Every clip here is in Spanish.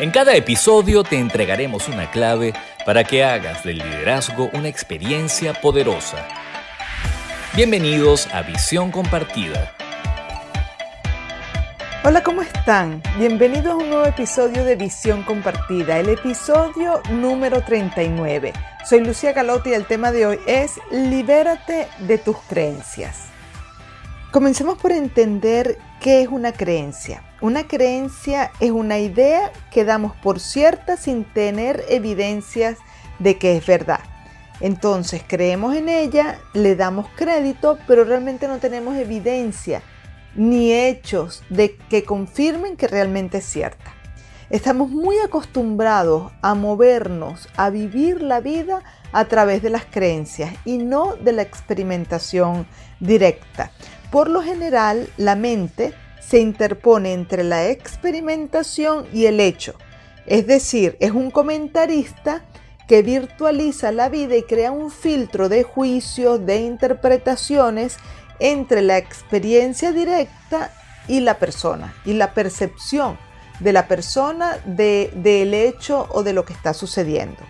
En cada episodio te entregaremos una clave para que hagas del liderazgo una experiencia poderosa. Bienvenidos a Visión Compartida. Hola, ¿cómo están? Bienvenidos a un nuevo episodio de Visión Compartida, el episodio número 39. Soy Lucía Galotti y el tema de hoy es Libérate de tus creencias. Comencemos por entender qué es una creencia. Una creencia es una idea que damos por cierta sin tener evidencias de que es verdad. Entonces creemos en ella, le damos crédito, pero realmente no tenemos evidencia ni hechos de que confirmen que realmente es cierta. Estamos muy acostumbrados a movernos, a vivir la vida a través de las creencias y no de la experimentación directa. Por lo general, la mente se interpone entre la experimentación y el hecho. Es decir, es un comentarista que virtualiza la vida y crea un filtro de juicios, de interpretaciones entre la experiencia directa y la persona, y la percepción de la persona del hecho o de lo que está sucediendo.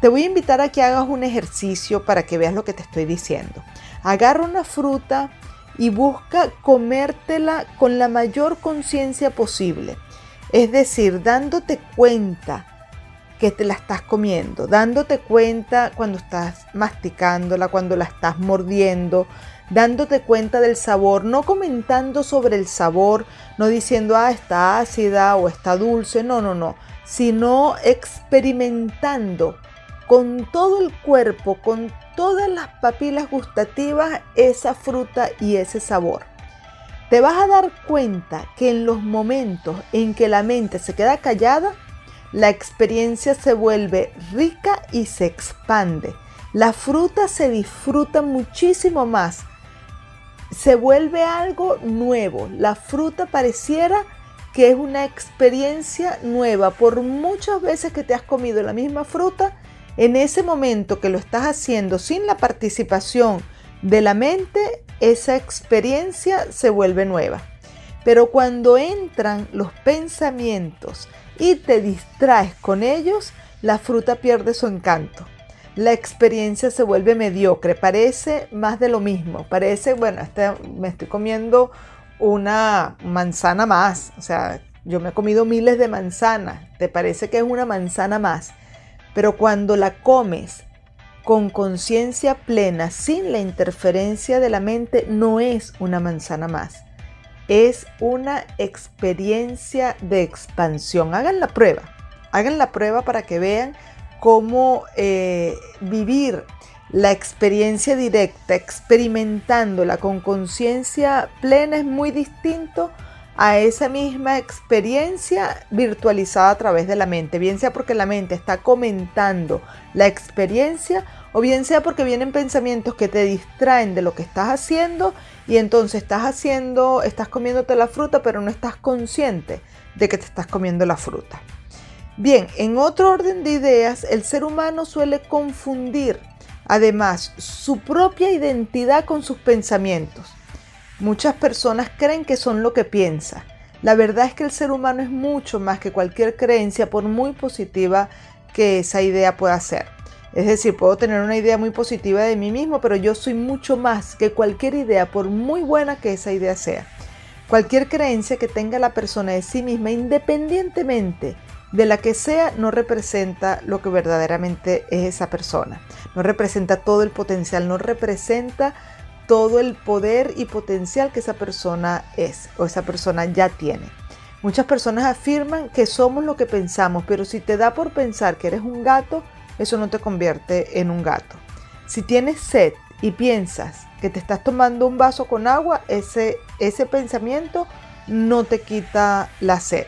Te voy a invitar a que hagas un ejercicio para que veas lo que te estoy diciendo. Agarra una fruta, y busca comértela con la mayor conciencia posible. Es decir, dándote cuenta que te la estás comiendo, dándote cuenta cuando estás masticándola, cuando la estás mordiendo, dándote cuenta del sabor, no comentando sobre el sabor, no diciendo, ah, está ácida o está dulce, no, no, no, sino experimentando con todo el cuerpo, con todas las papilas gustativas esa fruta y ese sabor. Te vas a dar cuenta que en los momentos en que la mente se queda callada, la experiencia se vuelve rica y se expande. La fruta se disfruta muchísimo más. Se vuelve algo nuevo. La fruta pareciera que es una experiencia nueva. Por muchas veces que te has comido la misma fruta, en ese momento que lo estás haciendo sin la participación de la mente, esa experiencia se vuelve nueva. Pero cuando entran los pensamientos y te distraes con ellos, la fruta pierde su encanto. La experiencia se vuelve mediocre, parece más de lo mismo. Parece, bueno, este, me estoy comiendo una manzana más. O sea, yo me he comido miles de manzanas. ¿Te parece que es una manzana más? Pero cuando la comes con conciencia plena, sin la interferencia de la mente, no es una manzana más. Es una experiencia de expansión. Hagan la prueba. Hagan la prueba para que vean cómo eh, vivir la experiencia directa, experimentándola con conciencia plena es muy distinto a esa misma experiencia virtualizada a través de la mente, bien sea porque la mente está comentando la experiencia o bien sea porque vienen pensamientos que te distraen de lo que estás haciendo y entonces estás haciendo, estás comiéndote la fruta pero no estás consciente de que te estás comiendo la fruta. Bien, en otro orden de ideas, el ser humano suele confundir además su propia identidad con sus pensamientos. Muchas personas creen que son lo que piensa. La verdad es que el ser humano es mucho más que cualquier creencia, por muy positiva que esa idea pueda ser. Es decir, puedo tener una idea muy positiva de mí mismo, pero yo soy mucho más que cualquier idea, por muy buena que esa idea sea. Cualquier creencia que tenga la persona de sí misma, independientemente de la que sea, no representa lo que verdaderamente es esa persona. No representa todo el potencial, no representa todo el poder y potencial que esa persona es o esa persona ya tiene. Muchas personas afirman que somos lo que pensamos, pero si te da por pensar que eres un gato, eso no te convierte en un gato. Si tienes sed y piensas que te estás tomando un vaso con agua, ese, ese pensamiento no te quita la sed.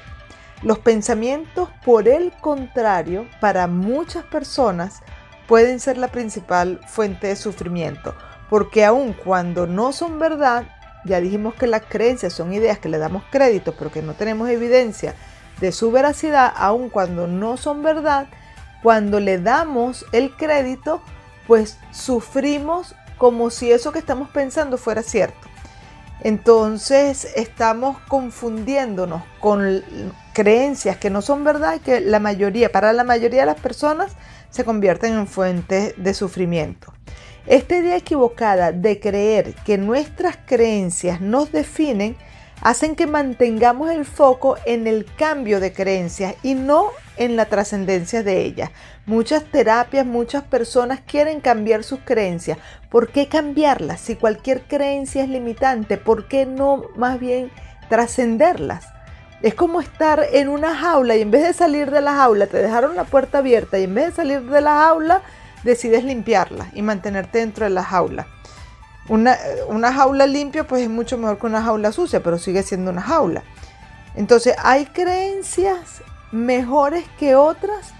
Los pensamientos, por el contrario, para muchas personas pueden ser la principal fuente de sufrimiento porque aun cuando no son verdad, ya dijimos que las creencias son ideas que le damos crédito, pero que no tenemos evidencia de su veracidad, aun cuando no son verdad, cuando le damos el crédito, pues sufrimos como si eso que estamos pensando fuera cierto. Entonces estamos confundiéndonos con creencias que no son verdad y que la mayoría, para la mayoría de las personas, se convierten en fuentes de sufrimiento. Esta idea equivocada de creer que nuestras creencias nos definen hacen que mantengamos el foco en el cambio de creencias y no en la trascendencia de ellas. Muchas terapias, muchas personas quieren cambiar sus creencias. ¿Por qué cambiarlas? Si cualquier creencia es limitante, ¿por qué no más bien trascenderlas? Es como estar en una jaula y en vez de salir de la jaula te dejaron la puerta abierta y en vez de salir de la jaula decides limpiarla y mantenerte dentro de la jaula. Una, una jaula limpia pues es mucho mejor que una jaula sucia, pero sigue siendo una jaula. Entonces, ¿hay creencias mejores que otras?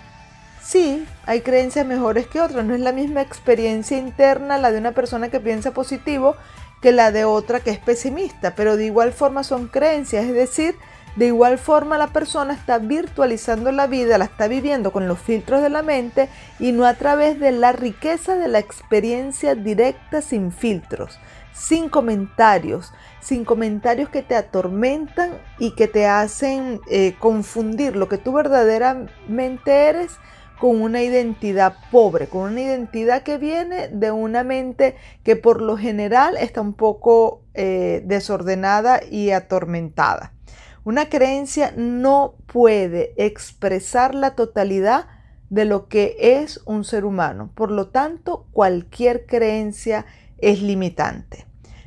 Sí, hay creencias mejores que otras. No es la misma experiencia interna la de una persona que piensa positivo que la de otra que es pesimista, pero de igual forma son creencias, es decir, de igual forma la persona está virtualizando la vida, la está viviendo con los filtros de la mente y no a través de la riqueza de la experiencia directa sin filtros, sin comentarios, sin comentarios que te atormentan y que te hacen eh, confundir lo que tú verdaderamente eres con una identidad pobre, con una identidad que viene de una mente que por lo general está un poco eh, desordenada y atormentada. Una creencia no puede expresar la totalidad de lo que es un ser humano. Por lo tanto, cualquier creencia es limitante.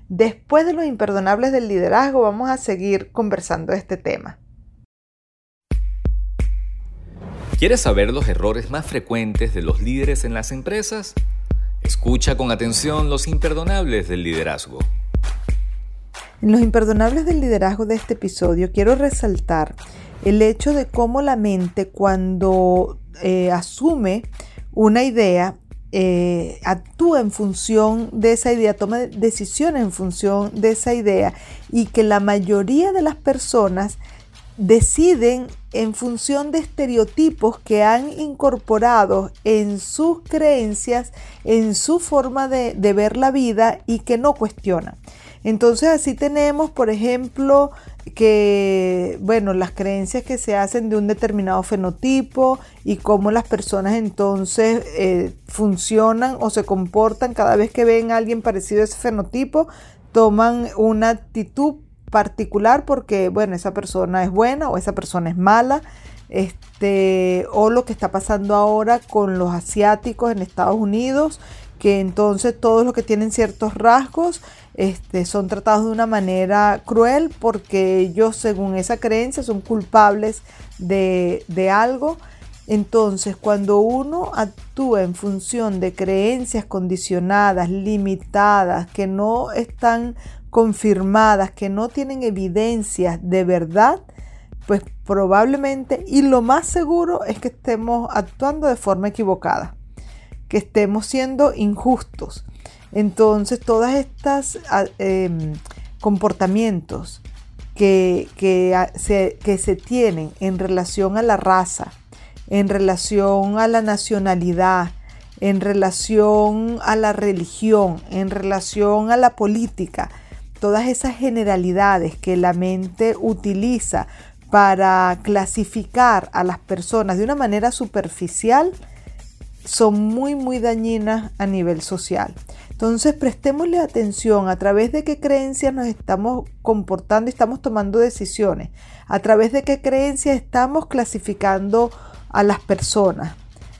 Después de los imperdonables del liderazgo, vamos a seguir conversando este tema. ¿Quieres saber los errores más frecuentes de los líderes en las empresas? Escucha con atención los imperdonables del liderazgo. En los imperdonables del liderazgo de este episodio quiero resaltar el hecho de cómo la mente cuando eh, asume una idea eh, actúa en función de esa idea, toma decisiones en función de esa idea y que la mayoría de las personas deciden en función de estereotipos que han incorporado en sus creencias, en su forma de ver la vida y que no cuestionan. Entonces así tenemos, por ejemplo, que, bueno, las creencias que se hacen de un determinado fenotipo y cómo las personas entonces eh, funcionan o se comportan cada vez que ven a alguien parecido a ese fenotipo, toman una actitud particular porque, bueno, esa persona es buena o esa persona es mala. Este, o lo que está pasando ahora con los asiáticos en Estados Unidos, que entonces todos los que tienen ciertos rasgos este, son tratados de una manera cruel porque ellos, según esa creencia, son culpables de, de algo. Entonces, cuando uno actúa en función de creencias condicionadas, limitadas, que no están confirmadas, que no tienen evidencias de verdad, pues probablemente y lo más seguro es que estemos actuando de forma equivocada, que estemos siendo injustos, entonces, todos estos ah, em, comportamientos que, se, que se tienen en relación a la raza, en relación a la nacionalidad, en relación a la religión, en relación a la política, todas esas generalidades que la mente utiliza para clasificar a las personas de una manera superficial son muy muy dañinas a nivel social. Entonces prestémosle atención a través de qué creencias nos estamos comportando y estamos tomando decisiones, a través de qué creencias estamos clasificando a las personas,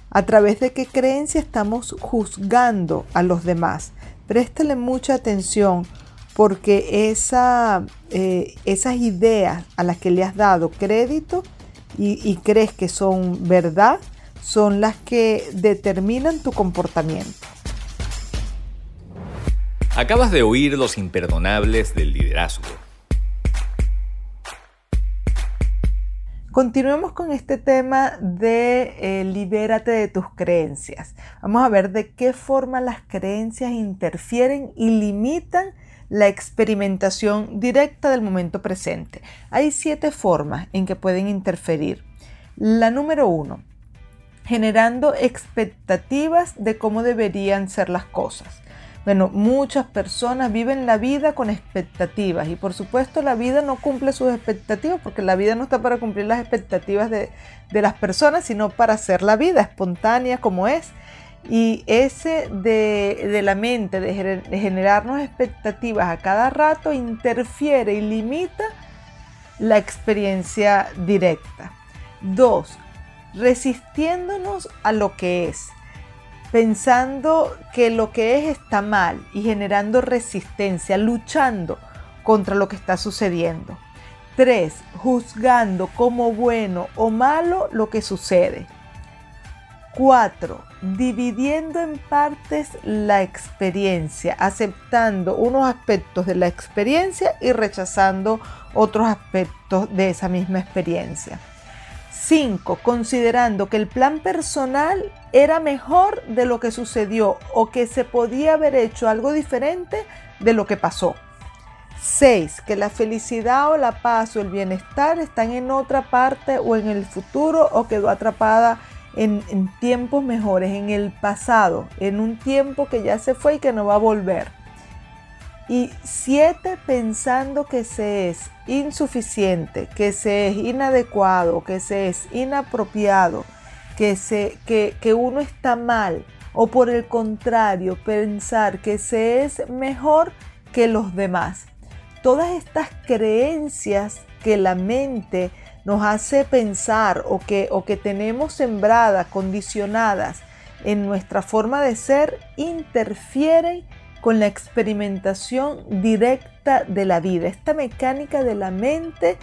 a través de qué creencias estamos juzgando a los demás. Préstale mucha atención porque eh, esas ideas a las que le has dado crédito y crees que son verdad son las que determinan tu comportamiento. Acabas de oír los imperdonables del liderazgo. Continuemos con este tema de eh, libérate de tus creencias. Vamos a ver de qué forma las creencias interfieren y limitan la experimentación directa del momento presente. Hay siete formas en que pueden interferir. La número uno, generando expectativas de cómo deberían ser las cosas. Bueno, muchas personas viven la vida con expectativas y por supuesto la vida no cumple sus expectativas porque la vida no está para cumplir las expectativas de, las personas, sino para hacer la vida espontánea como es. Y ese de, la mente, de, de generarnos expectativas a cada rato, interfiere y limita la experiencia directa. Dos, resistiéndonos a lo que es, pensando que lo que es está mal y generando resistencia, luchando contra lo que está sucediendo. Tres, juzgando como bueno o malo lo que sucede. Cuatro, dividiendo en partes la experiencia, aceptando unos aspectos de la experiencia y rechazando otros aspectos de esa misma experiencia. 5. Considerando que el plan personal era mejor de lo que sucedió o que se podía haber hecho algo diferente de lo que pasó. 6. Que la felicidad o la paz o el bienestar están en otra parte o en el futuro o quedó atrapada en, en tiempos mejores, en el pasado, en un tiempo que ya se fue y que no va a volver. Y siete, pensando que se es insuficiente, que se es inadecuado, que se es inapropiado, que, se, que, que uno está mal. O por el contrario, pensar que se es mejor que los demás. Todas estas creencias que la mente nos hace pensar o que, o que tenemos sembradas, condicionadas en nuestra forma de ser, interfieren con la experimentación directa de la vida. Esta mecánica de la mente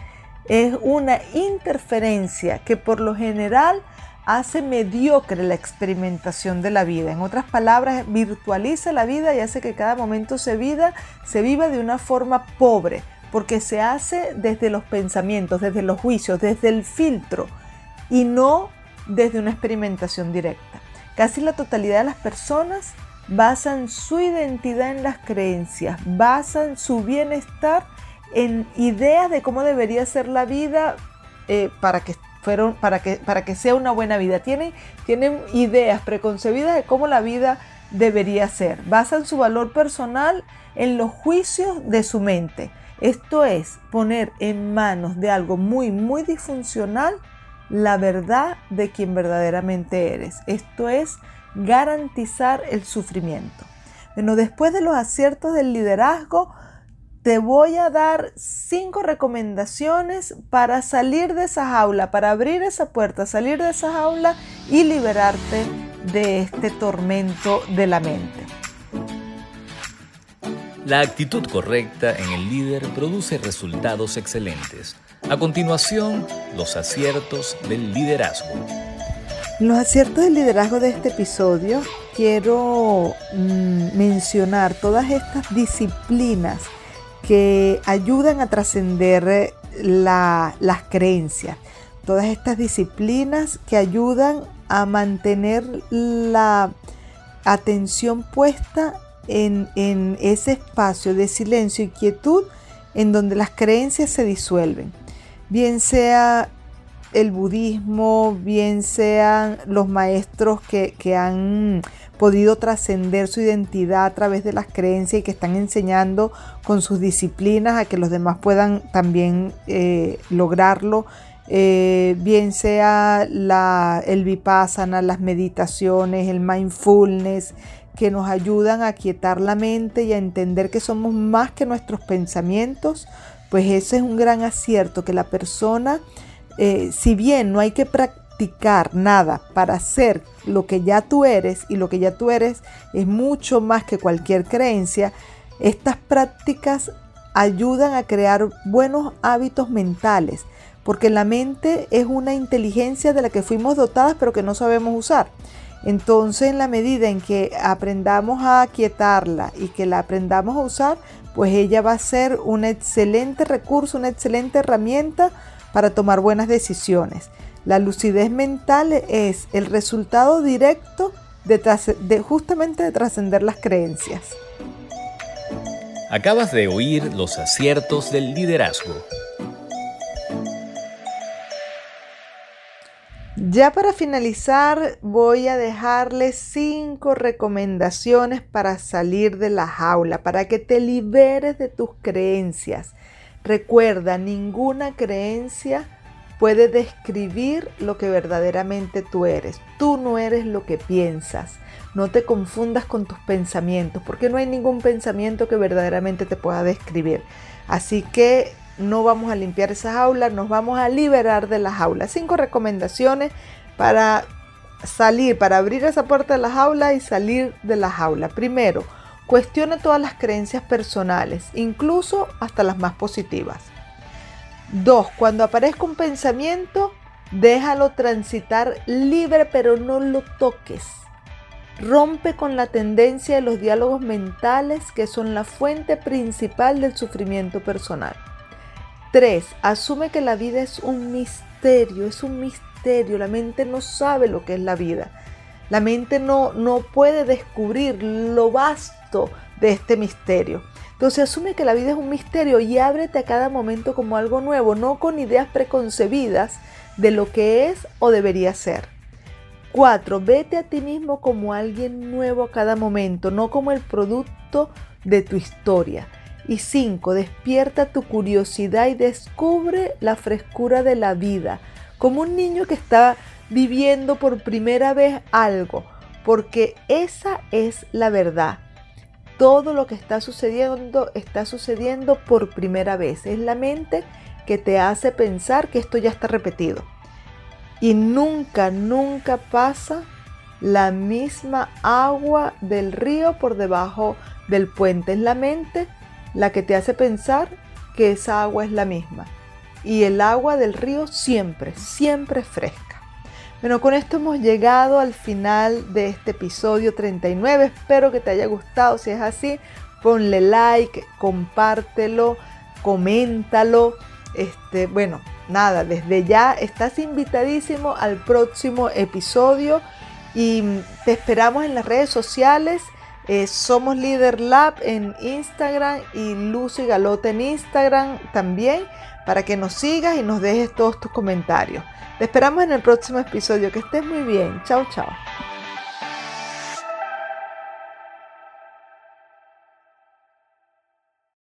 es una interferencia que por lo general hace mediocre la experimentación de la vida. En otras palabras, virtualiza la vida y hace que cada momento se, vida, se viva de una forma pobre, porque se hace desde los pensamientos, desde los juicios, desde el filtro y no desde una experimentación directa. Casi la totalidad de las personas basan su identidad en las creencias, basan su bienestar en ideas de cómo debería ser la vida eh, para, que fueron, para, que, para que sea una buena vida. Tienen, tienen ideas preconcebidas de cómo la vida debería ser. Basan su valor personal en los juicios de su mente. Esto es poner en manos de algo muy, muy disfuncional la verdad de quien verdaderamente eres. Esto es garantizar el sufrimiento. Bueno, después de los aciertos del liderazgo, te voy a dar cinco recomendaciones para salir de esa jaula, para abrir esa puerta, salir de esa jaula y liberarte de este tormento de la mente. La actitud correcta en el líder produce resultados excelentes. A continuación, los aciertos del liderazgo. Los aciertos del liderazgo de este episodio quiero mm, mencionar todas estas disciplinas que ayudan a trascender las creencias, todas estas disciplinas que ayudan a mantener la atención puesta en, en ese espacio de silencio y quietud en donde las creencias se disuelven, bien sea el budismo, bien sean los maestros que, han podido trascender su identidad a través de las creencias y que están enseñando con sus disciplinas a que los demás puedan también eh, lograrlo. Eh, bien sea la, el vipassana, las meditaciones, el mindfulness, que nos ayudan a quietar la mente y a entender que somos más que nuestros pensamientos, pues ese es un gran acierto, que la persona eh, si bien no hay que practicar nada para ser lo que ya tú eres, y lo que ya tú eres es mucho más que cualquier creencia, estas prácticas ayudan a crear buenos hábitos mentales, porque la mente es una inteligencia de la que fuimos dotadas pero que no sabemos usar. Entonces, en la medida en que aprendamos a aquietarla y que la aprendamos a usar, pues ella va a ser un excelente recurso, una excelente herramienta para tomar buenas decisiones. La lucidez mental es el resultado directo de, justamente de trascender las creencias. Acabas de oír los aciertos del liderazgo. Ya para finalizar voy a dejarles cinco recomendaciones para salir de la jaula, para que te liberes de tus creencias. Recuerda, ninguna creencia puede describir lo que verdaderamente tú eres. Tú no eres lo que piensas. No te confundas con tus pensamientos, porque no hay ningún pensamiento que verdaderamente te pueda describir. Así que no vamos a limpiar esa jaula, nos vamos a liberar de la jaula. Cinco recomendaciones para salir, para abrir esa puerta de la jaula y salir de la jaula. Primero, cuestione todas las creencias personales, incluso hasta las más positivas. Dos, cuando aparezca un pensamiento, déjalo transitar libre, pero no lo toques. Rompe con la tendencia de los diálogos mentales que son la fuente principal del sufrimiento personal. 3. Asume que la vida es un misterio, es un misterio. La mente no sabe lo que es la vida. La mente no, no puede descubrir lo vasto de este misterio. Entonces asume que la vida es un misterio y ábrete a cada momento como algo nuevo, no con ideas preconcebidas de lo que es o debería ser. 4. Vete a ti mismo como alguien nuevo a cada momento, no como el producto de tu historia. Y 5. Despierta tu curiosidad y descubre la frescura de la vida, como un niño que está viviendo por primera vez algo, porque esa es la verdad. Todo lo que está sucediendo está sucediendo por primera vez. Es la mente que te hace pensar que esto ya está repetido. Y nunca, nunca pasa la misma agua del río por debajo del puente. Es la mente la que te hace pensar que esa agua es la misma. Y el agua del río siempre, siempre es fresca. Bueno, con esto hemos llegado al final de este episodio 39. Espero que te haya gustado. Si es así, ponle like, compártelo, coméntalo. Este, bueno, nada, desde ya estás invitadísimo al próximo episodio y te esperamos en las redes sociales eh, somos Líder Lab en Instagram y Lucy Galote en Instagram también para que nos sigas y nos dejes todos tus comentarios. Te esperamos en el próximo episodio. Que estés muy bien. Chao, chao.